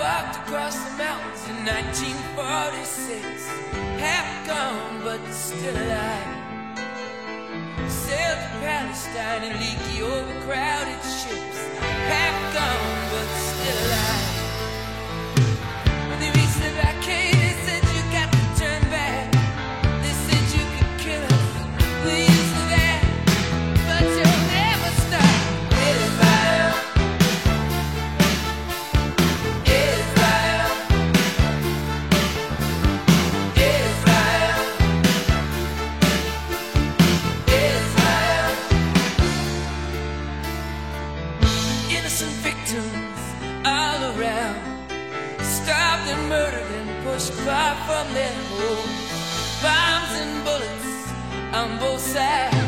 Walked across the mountains in 1946. Half gone, but still alive. Sailed to Palestine in leaky, overcrowded Innocent victims all around, starved and murdered and pushed far from their home. Oh, bombs and bullets on both sides,